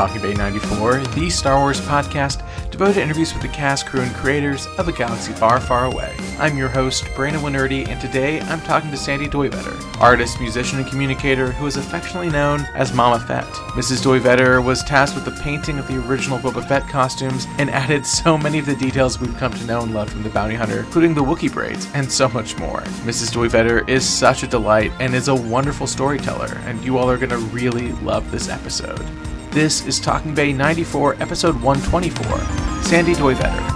Talking Bay 94, the Star Wars podcast devoted to interviews with the cast, crew, and creators of a galaxy far, far away. I'm your host, Brandon Wainerdi, and today I'm talking to Sandy Doivetter, artist, musician, and communicator who is affectionately known as Mama Fett. Mrs. Doivetter was tasked with the painting of the original Boba Fett costumes and added so many of the details we've come to know and love from the bounty hunter, including the Wookiee braids, and so much more. Mrs. Doivetter is such a delight and is a wonderful storyteller, and you all are going to really love this episode. This is Talking Bay 94, episode 124 Sandy Doivetter.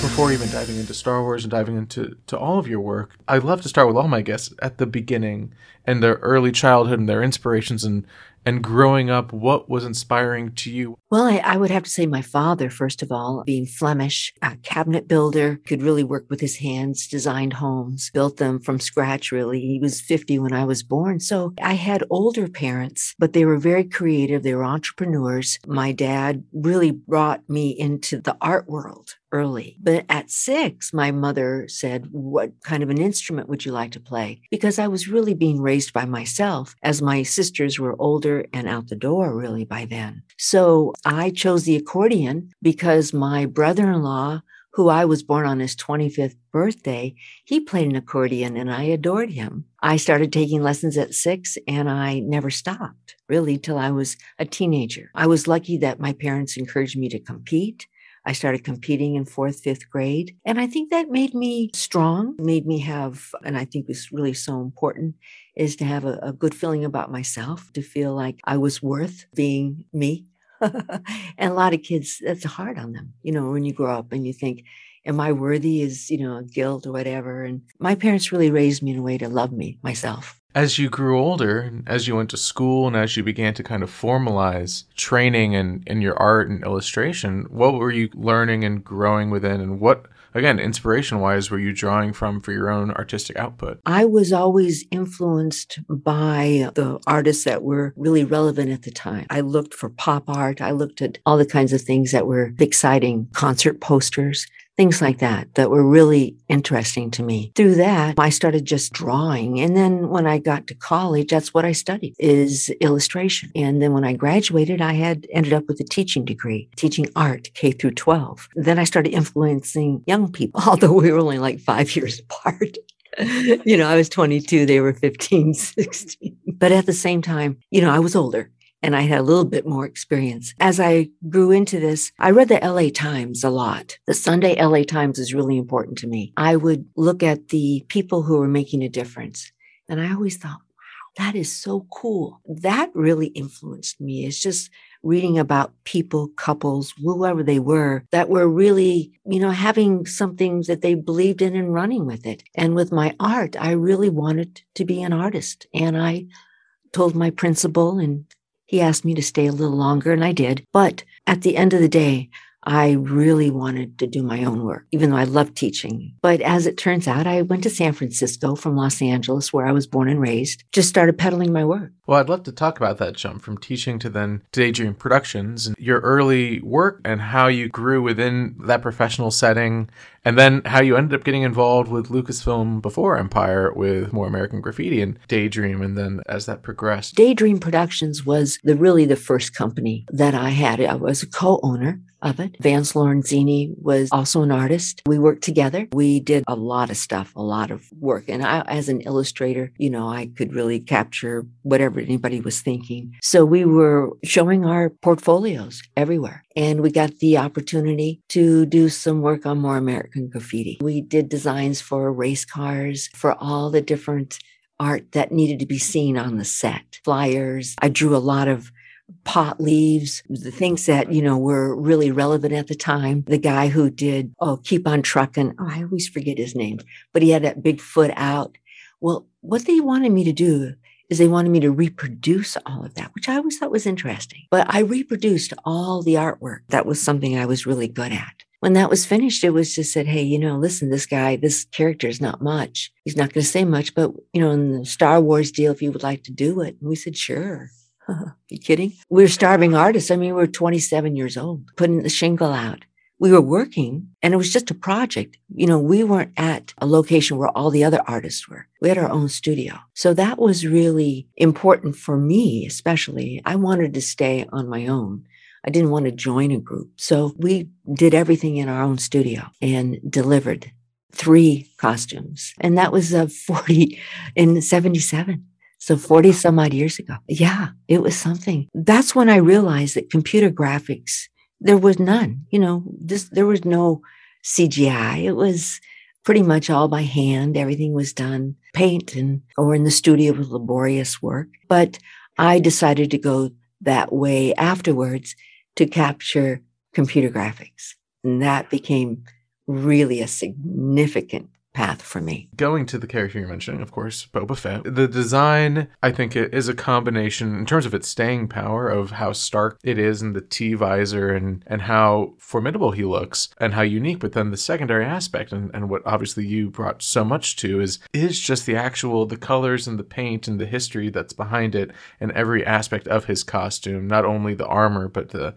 Before even diving into Star Wars and diving into to all of your work, I'd love to start with all my guests at the beginning and their early childhood and their inspirations and and growing up, what was inspiring to you? Well, I, I, would have to say my father, first of all, being Flemish, a cabinet builder, could really work with his hands, designed homes, built them from scratch, really. He was 50 when I was born. So I had older parents, but they were very creative. They were entrepreneurs. My dad really brought me into the art world early. But at six, my mother said, What kind of an instrument would you like to play? Because I was really being raised by myself, as my sisters were older and out the door really by then. So I chose the accordion because my brother in law, who I was born on his 25th birthday, he played an accordion and I adored him. I started taking lessons at six and I never stopped really till I was a teenager. I was lucky that my parents encouraged me to compete. I started competing in fourth, fifth grade. And I think that made me strong, made me have, and I think was really so important, is to have a, a good feeling about myself, to feel like I was worth being me. and a lot of kids, that's hard on them, you know, when you grow up and you think, am I worthy? Is, you know, guilt or whatever. And my parents really raised me in a way to love me, myself as you grew older, as you went to school, and as you began to kind of formalize training in, in your art and illustration, what were you learning and growing within, and what again, inspiration wise, were you drawing from for your own artistic output? I was always influenced by the artists that were really relevant at the time. I looked for pop art. I looked at all the kinds of things that were exciting concert posters things like that that were really interesting to me. Through that, I started just drawing. And then when I got to college, that's what I studied is illustration. And then when I graduated, I had ended up with a teaching degree, teaching art K through 12. Then I started influencing young people, although we were only like five years apart. you know, I was 22, they were 15, 16. But at the same time, you know, I was older and I had a little bit more experience. As I grew into this, I read the LA Times a lot. The Sunday LA Times is really important to me. I would look at the people who were making a difference. And I always thought, wow, that is so cool. That really influenced me. It's just reading about people, couples, whoever they were, that were really, you know, having something that they believed in and running with it. And with my art, I really wanted to be an artist. And I told my principal and he asked me to stay a little longer, and I did. But at the end of the day, I really wanted to do my own work, even though I loved teaching. But as it turns out, I went to San Francisco from Los Angeles, where I was born and raised, just started peddling my work. Well, I'd love to talk about that jump from teaching to then to Daydream Productions and your early work and how you grew within that professional setting, and then how you ended up getting involved with Lucasfilm before Empire with more American Graffiti and Daydream, and then as that progressed. Daydream Productions was the really the first company that I had. I was a co-owner of it. Vance Lorenzini was also an artist. We worked together. We did a lot of stuff, a lot of work. And I, as an illustrator, you know, I could really capture whatever anybody was thinking. So we were showing our portfolios everywhere. And we got the opportunity to do some work on more American graffiti. We did designs for race cars, for all the different art that needed to be seen on the set. Flyers. I drew a lot of pot leaves, the things that, you know, were really relevant at the time. The guy who did, oh, keep on trucking. Oh, I always forget his name, but he had that big foot out. Well, what they wanted me to do is they wanted me to reproduce all of that, which I always thought was interesting. But I reproduced all the artwork. That was something I was really good at. When that was finished, it was just said, Hey, you know, listen, this guy, this character is not much. He's not going to say much, but, you know, in the Star Wars deal, if you would like to do it. And we said, Sure. you kidding? We're starving artists. I mean, we're 27 years old, putting the shingle out we were working and it was just a project. You know, we weren't at a location where all the other artists were. We had our own studio. So that was really important for me, especially. I wanted to stay on my own. I didn't want to join a group. So we did everything in our own studio and delivered three costumes. And that was a 40 in 77. So 40 some odd years ago. Yeah, it was something. That's when I realized that computer graphics, there was none, you know, this, there was no CGI. It was pretty much all by hand. Everything was done paint and, or in the studio with laborious work. But I decided to go that way afterwards to capture computer graphics. And that became really a significant path for me. Going to the character you're mentioning, of course, Boba Fett. The design, I think, it is a combination in terms of its staying power of how stark it is and the T visor and and how formidable he looks and how unique. But then the secondary aspect and, and what obviously you brought so much to is is just the actual the colors and the paint and the history that's behind it and every aspect of his costume, not only the armor but the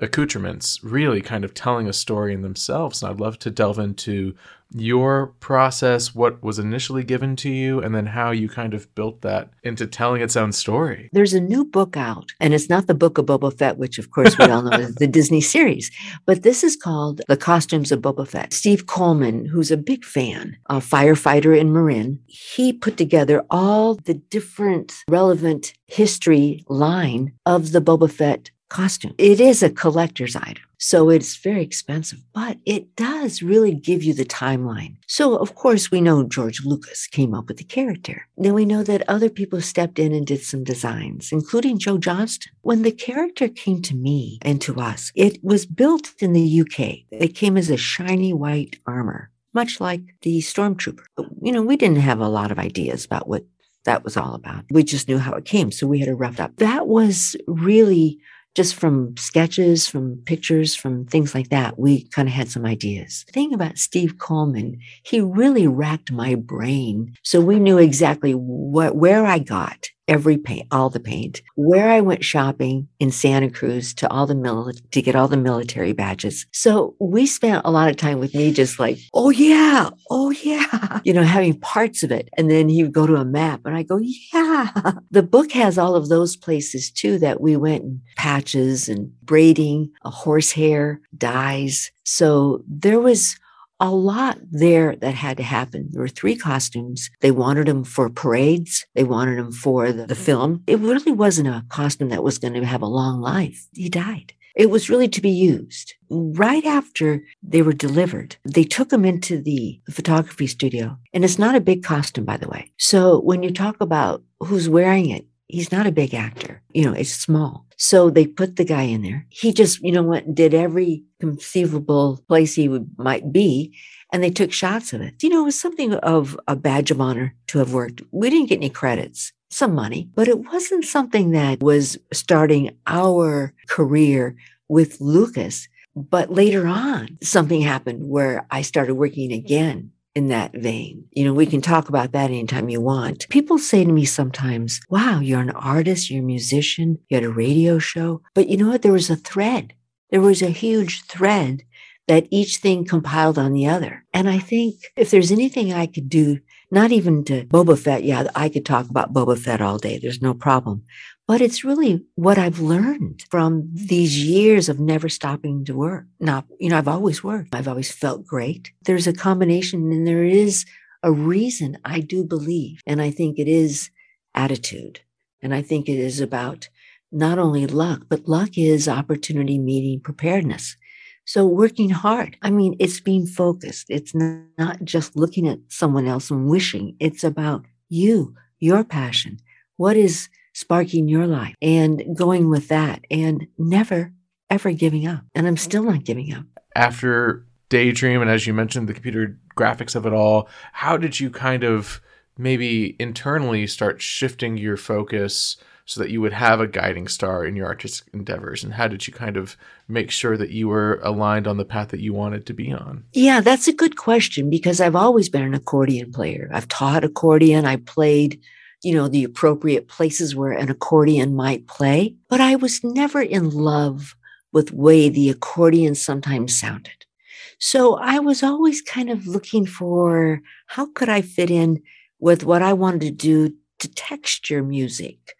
accoutrements really kind of telling a story in themselves. And I'd love to delve into your process, what was initially given to you, and then how you kind of built that into telling its own story. There's a new book out, and it's not the book of Boba Fett, which of course we all know is the Disney series, but this is called The Costumes of Boba Fett. Steve Coleman, who's a big fan, a firefighter in Marin, he put together all the different relevant history line of the Boba Fett costume. It is a collector's item. So it's very expensive, but it does really give you the timeline. So, of course, we know George Lucas came up with the character. Then we know that other people stepped in and did some designs, including Joe Johnston. When the character came to me and to us, it was built in the UK. It came as a shiny white armor, much like the Stormtrooper. You know, we didn't have a lot of ideas about what that was all about. We just knew how it came. So we had it roughed up. That was really just from sketches, from pictures, from things like that, we kind of had some ideas. The thing about Steve Coleman, he really racked my brain. So we knew exactly what, where I got every paint, all the paint, where I went shopping in Santa Cruz to all the mil- to get all the military badges. So we spent a lot of time with me just like, oh yeah, oh yeah, you know, having parts of it. And then he would go to a map and I go, yeah. The book has all of those places too that we went and patches and braiding, horsehair, dyes. So there was a lot there that had to happen. There were three costumes. They wanted them for parades. They wanted them for the, the film. It really wasn't a costume that was going to have a long life. He died. It was really to be used. Right after they were delivered, they took them into the photography studio. And it's not a big costume, by the way. So when you talk about who's wearing it, he's not a big actor. You know, it's small. So they put the guy in there. He just, you know, went and did every conceivable place he would, might be. And they took shots of it. You know, it was something of a badge of honor to have worked. We didn't get any credits, some money, but it wasn't something that was starting our career with Lucas. But later on, something happened where I started working again in that vein. You know, we can talk about that anytime you want. People say to me sometimes, wow, you're an artist, you're a musician, you had a radio show. But you know what? There was a thread. There was a huge thread that each thing compiled on the other. And I think if there's anything I could do, not even to Boba Fett, yeah, I could talk about Boba Fett all day. There's no problem. But it's really what I've learned from these years of never stopping to work. Not, you know, I've always worked. I've always felt great. There's a combination and there is a reason I do believe. And I think it is attitude. And I think it is about not only luck, but luck is opportunity meeting preparedness. So working hard. I mean, it's being focused. It's not just looking at someone else and wishing. It's about you, your passion. What is sparking your life and going with that and never, ever giving up. And I'm still not giving up. After Daydream, and as you mentioned, the computer graphics of it all, how did you kind of maybe internally start shifting your focus? So that you would have a guiding star in your artistic endeavors? And how did you kind of make sure that you were aligned on the path that you wanted to be on? Yeah, that's a good question because I've always been an accordion player. I've taught accordion, I played you know, the appropriate places where an accordion might play. But I was never in love with way the accordion sometimes sounded. So I was always kind of looking for how could I fit in with what I wanted to do to texture music.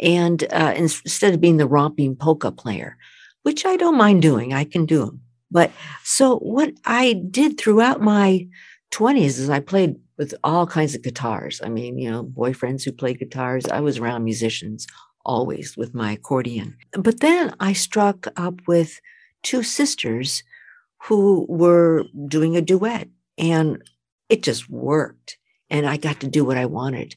And uh, instead of being the romping polka player, which I don't mind doing, I can do them. But so what I did throughout my 20s is I played with all kinds of guitars. I mean, you know, boyfriends who played guitars. I was around musicians always with my accordion. But then I struck up with two sisters who were doing a duet and it just worked. And I got to do what I wanted.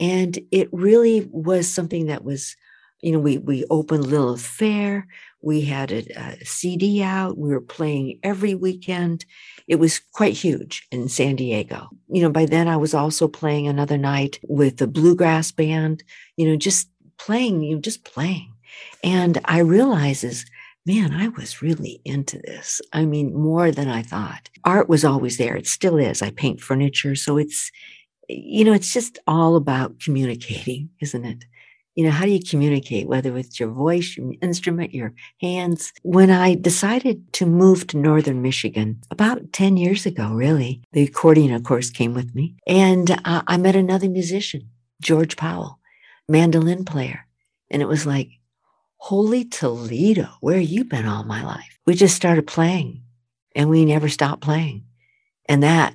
And it really was something that was, you know, we, we opened Lilith Fair. We had a, a CD out. We were playing every weekend. It was quite huge in San Diego. You know, by then I was also playing another night with the bluegrass band, you know, just playing, you know, just playing. And I realizes, man, I was really into this. I mean, more than I thought. Art was always there. It still is. I paint furniture. So it's, you know, it's just all about communicating, isn't it? You know, how do you communicate, whether with your voice, your instrument, your hands? When I decided to move to Northern Michigan about 10 years ago, really, the accordion, of course, came with me. And uh, I met another musician, George Powell, mandolin player. And it was like, Holy Toledo, where you been all my life? We just started playing and we never stopped playing. And that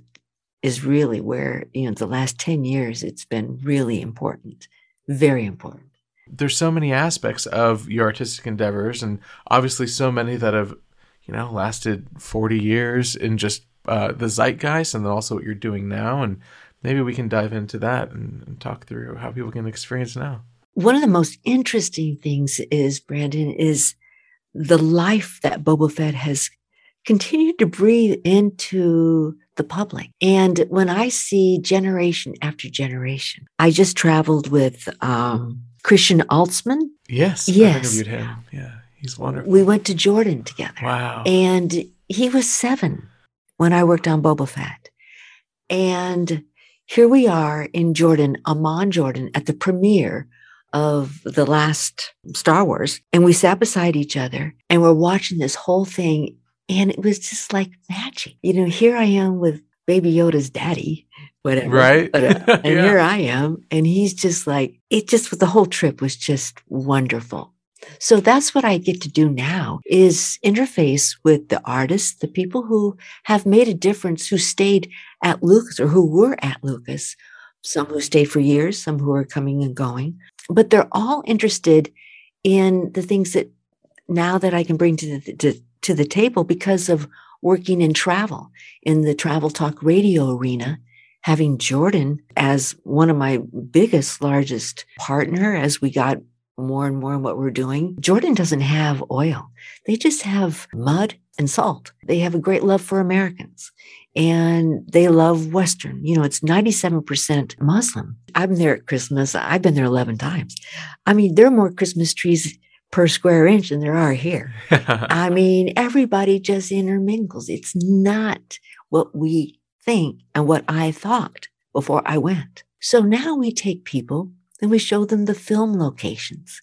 is really where, you know, the last 10 years, it's been really important, very important. There's so many aspects of your artistic endeavors, and obviously so many that have, you know, lasted 40 years in just uh, the zeitgeist and then also what you're doing now. And maybe we can dive into that and, and talk through how people can experience now. One of the most interesting things is, Brandon, is the life that Boba Fett has continued to breathe into the public. And when I see generation after generation, I just traveled with um, Christian Alzmann. Yes, yes. I interviewed him. Yeah, he's wonderful. We went to Jordan together. Wow. And he was seven when I worked on Boba Fett. And here we are in Jordan, Amman, Jordan, at the premiere of the last Star Wars. And we sat beside each other and we're watching this whole thing. And it was just like magic. You know, here I am with Baby Yoda's daddy, whatever. Right. But, uh, and Yeah. here I am. And he's just like, it just, the whole trip was just wonderful. So that's what I get to do now is interface with the artists, the people who have made a difference, who stayed at Lucas or who were at Lucas, some who stayed for years, some who are coming and going, but they're all interested in the things that now that I can bring to the, to, to the table because of working in travel in the travel talk radio arena having jordan as one of my biggest largest partner as we got more and more in what we're doing. Jordan doesn't have oil. They just have mud and salt. They have a great love for americans and they love western. You know it's 97% muslim. I'm there at christmas. I've been there 11 times. I mean there are more christmas trees per square inch than there are here I mean, everybody just intermingles. It's not what we think and what I thought before I went. So now we take people and we show them the film locations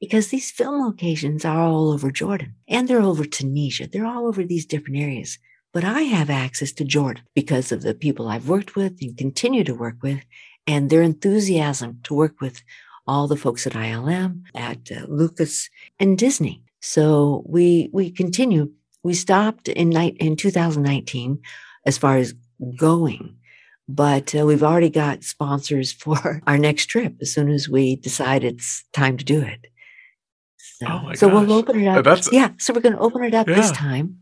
because these film locations are all over Jordan and they're over Tunisia. They're all over these different areas. But I have access to Jordan because of the people I've worked with and continue to work with and their enthusiasm to work with all the folks at ILM, at uh, Lucas, and Disney. So we we continue. We stopped in night in 2019 as far as going, but uh, we've already got sponsors for our next trip as soon as we decide it's time to do it. So, Oh so we'll open it up. that's- yeah, so we're going to open it up this time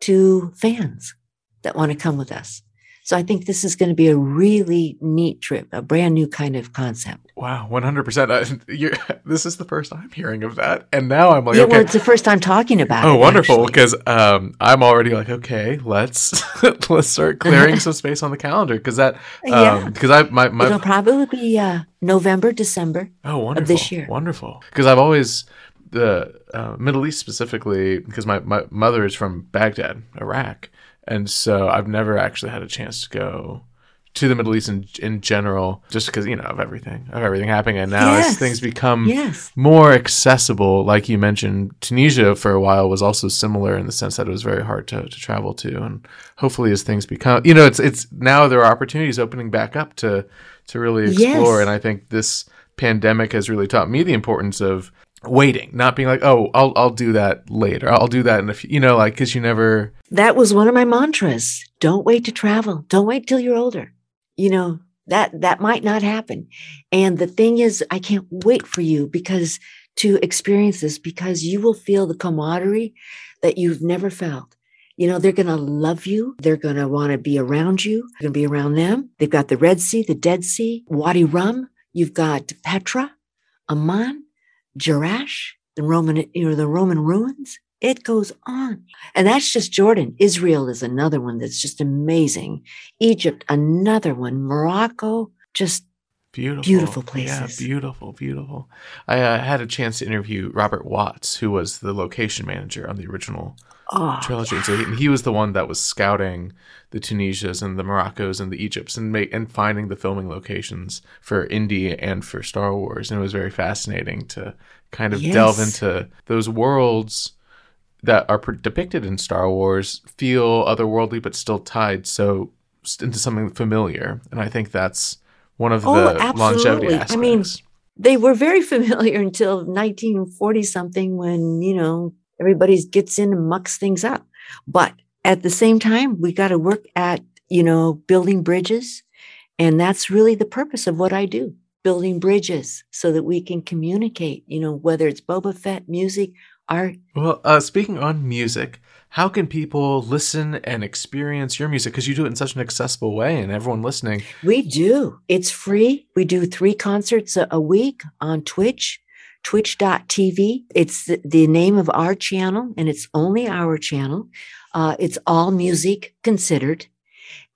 to fans that want to come with us. So I think this is going to be a really neat trip, a brand new kind of concept. wow, one hundred percent. This is the first I'm hearing of that, and now I'm like, yeah, okay. well, it's the first time talking about it. Oh, wonderful! Because um, I'm already like, okay, let's let's start clearing some space on the calendar because that Yeah. because I my my It'll probably be uh, November, December. Oh, wonderful! this year. wonderful. Because I've always the uh, Middle East specifically because my my mother is from Baghdad, Iraq, and so I've never actually had a chance to go to the Middle East in, in general, just because you know of everything of everything happening, and now yes. as things become yes. more accessible, like you mentioned, Tunisia for a while was also similar in the sense that it was very hard to, to travel to, and hopefully as things become, you know, it's it's now there are opportunities opening back up to to really explore, yes. and I think this pandemic has really taught me the importance of waiting, not being like, oh, I'll I'll do that later. I'll do that in a few, you know, like because you never. That was one of my mantras. Don't wait to travel. Don't wait till you're older you know, that that might not happen. And the thing is, I can't wait for you because to experience this because you will feel the camaraderie that you've never felt. You know, they're going to love you. They're going to want to be around you. You're going to be around them. They've got the Red Sea, the Dead Sea, Wadi Rum. You've got Petra, Amman, Jerash, the Roman, you know, the Roman ruins. It goes on. And that's just Jordan. Israel is another one that's just amazing. Egypt, another one. Morocco, just beautiful, beautiful places. Yeah, beautiful, beautiful. I uh, had a chance to interview Robert Watts, who was the location manager on the original oh, trilogy. Yeah. So he, he, was the one that was scouting the Tunisias and the Moroccos and the Egypts and make and finding the filming locations for Indy and for Star Wars. And it was very fascinating to kind of yes. delve into those worlds that are depicted in Star Wars feel otherworldly but still tied so into something familiar, and I think that's one of oh, the absolutely. longevity aspects. I mean, they were very familiar until 1940 something when you know everybody gets in and mucks things up. But at the same time, we got to work at you know building bridges, and that's really the purpose of what I do building bridges so that we can communicate, you know, whether it's Boba Fett music art. Well, uh, speaking on music, how can people listen and experience your music? Because you do it in such an accessible way, and everyone listening. We do. It's free. We do three concerts a, a week on Twitch, twitch.tv. It's the, the, name of our channel, and it's only our channel. Uh, it's All Music Considered.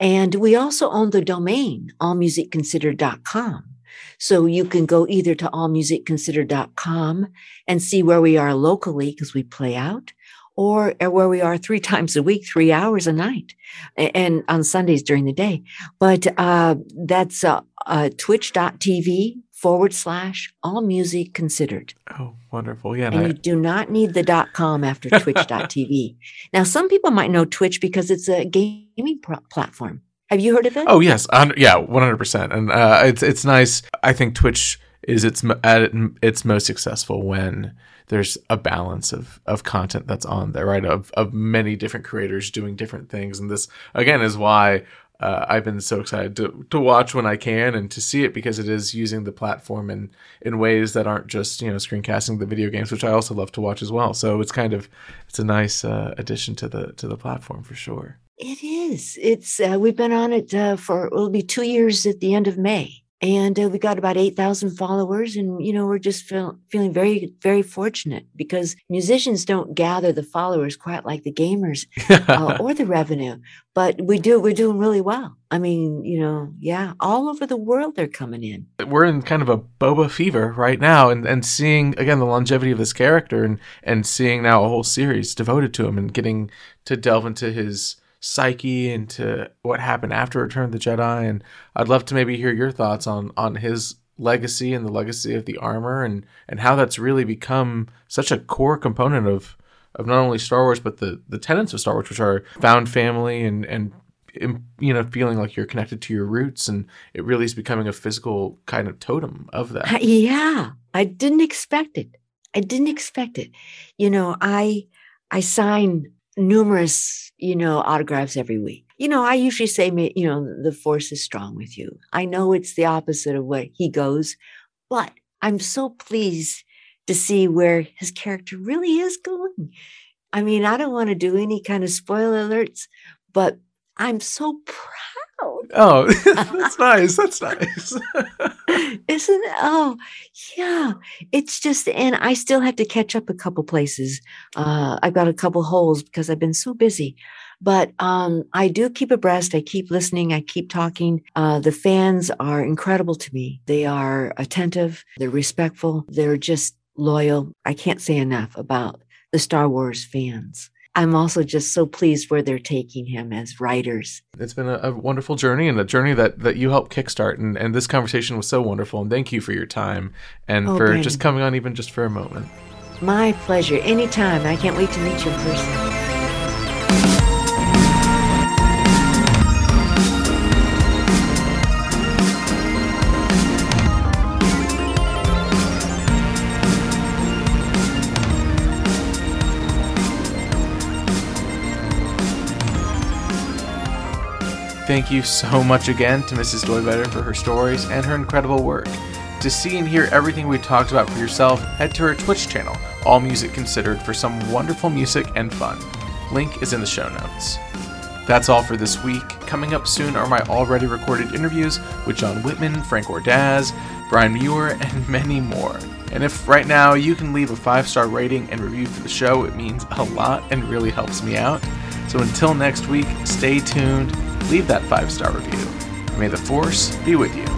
And we also own the domain, allmusicconsidered.com. So you can go either to allmusicconsidered.com and see where we are locally because we play out or where we are three times a week, three hours a night, and on Sundays during the day. But uh, that's uh, uh, twitch.tv forward slash all music considered. Oh, wonderful. Yeah. And, and I... you do not need the dot com after twitch.tv. now, some people might know Twitch because it's a gaming pro- platform. Have you heard of it? Oh yes, yeah, one hundred percent. And uh, it's it's nice. I think Twitch is its at its most successful when there's a balance of of content that's on there, right? Of of many different creators doing different things, and this again is why uh, I've been so excited to to watch when I can and to see it because it is using the platform in in ways that aren't just you know screencasting the video games, which I also love to watch as well. So it's kind of it's a nice uh, addition to the to the platform for sure. It is. It's uh, we've been on it uh, for it'll be two years at the end of May, and uh, we got about eight thousand followers. And you know we're just feel, feeling very very fortunate because musicians don't gather the followers quite like the gamers uh, or the revenue, but we do. We're doing really well. I mean, you know, yeah, all over the world they're coming in. We're in kind of a Boba fever right now, and and seeing again the longevity of this character, and and seeing now a whole series devoted to him, and getting to delve into his psyche into what happened after Return of the Jedi. And I'd love to maybe hear your thoughts on on his legacy and the legacy of the armor and and how that's really become such a core component of of not only Star Wars but the the tenets of Star Wars, which are found family and and you know feeling like you're connected to your roots and it really is becoming a physical kind of totem of that yeah i didn't expect it i didn't expect it you know i i sign numerous, you know, autographs every week. You know, I usually say, you know, the force is strong with you. I know it's the opposite of what he goes, but I'm so pleased to see where his character really is going. I mean, I don't want to do any kind of spoiler alerts, but I'm so proud. Oh, that's nice. That's nice. Isn't it? Oh, yeah. It's just, and I still have to catch up a couple places. Uh, I've got a couple holes because I've been so busy. But um, I do keep abreast. I keep listening. I keep talking. Uh, the fans are incredible to me. They are attentive. They're respectful. They're just loyal. I can't say enough about the Star Wars fans. I'm also just so pleased where they're taking him as writers. It's been a, a, wonderful journey and a journey that, that you helped kickstart. And, and this conversation was so wonderful. And thank you for your time and oh, for Brandon. just coming on even just for a moment. My pleasure. Anytime. I can't wait to meet you in person. Thank you so much again to Mrs. Doivetter for her stories and her incredible work. To see and hear everything we talked about for yourself, head to her Twitch channel, All Music Considered, for some wonderful music and fun. Link is in the show notes. That's all for this week. Coming up soon are my already recorded interviews with John Whitman, Frank Ordaz, Brian Muir, and many more. And if right now you can leave a five star rating and review for the show, it means a lot and really helps me out. So until next week, stay tuned leave that five star review. May the Force be with you.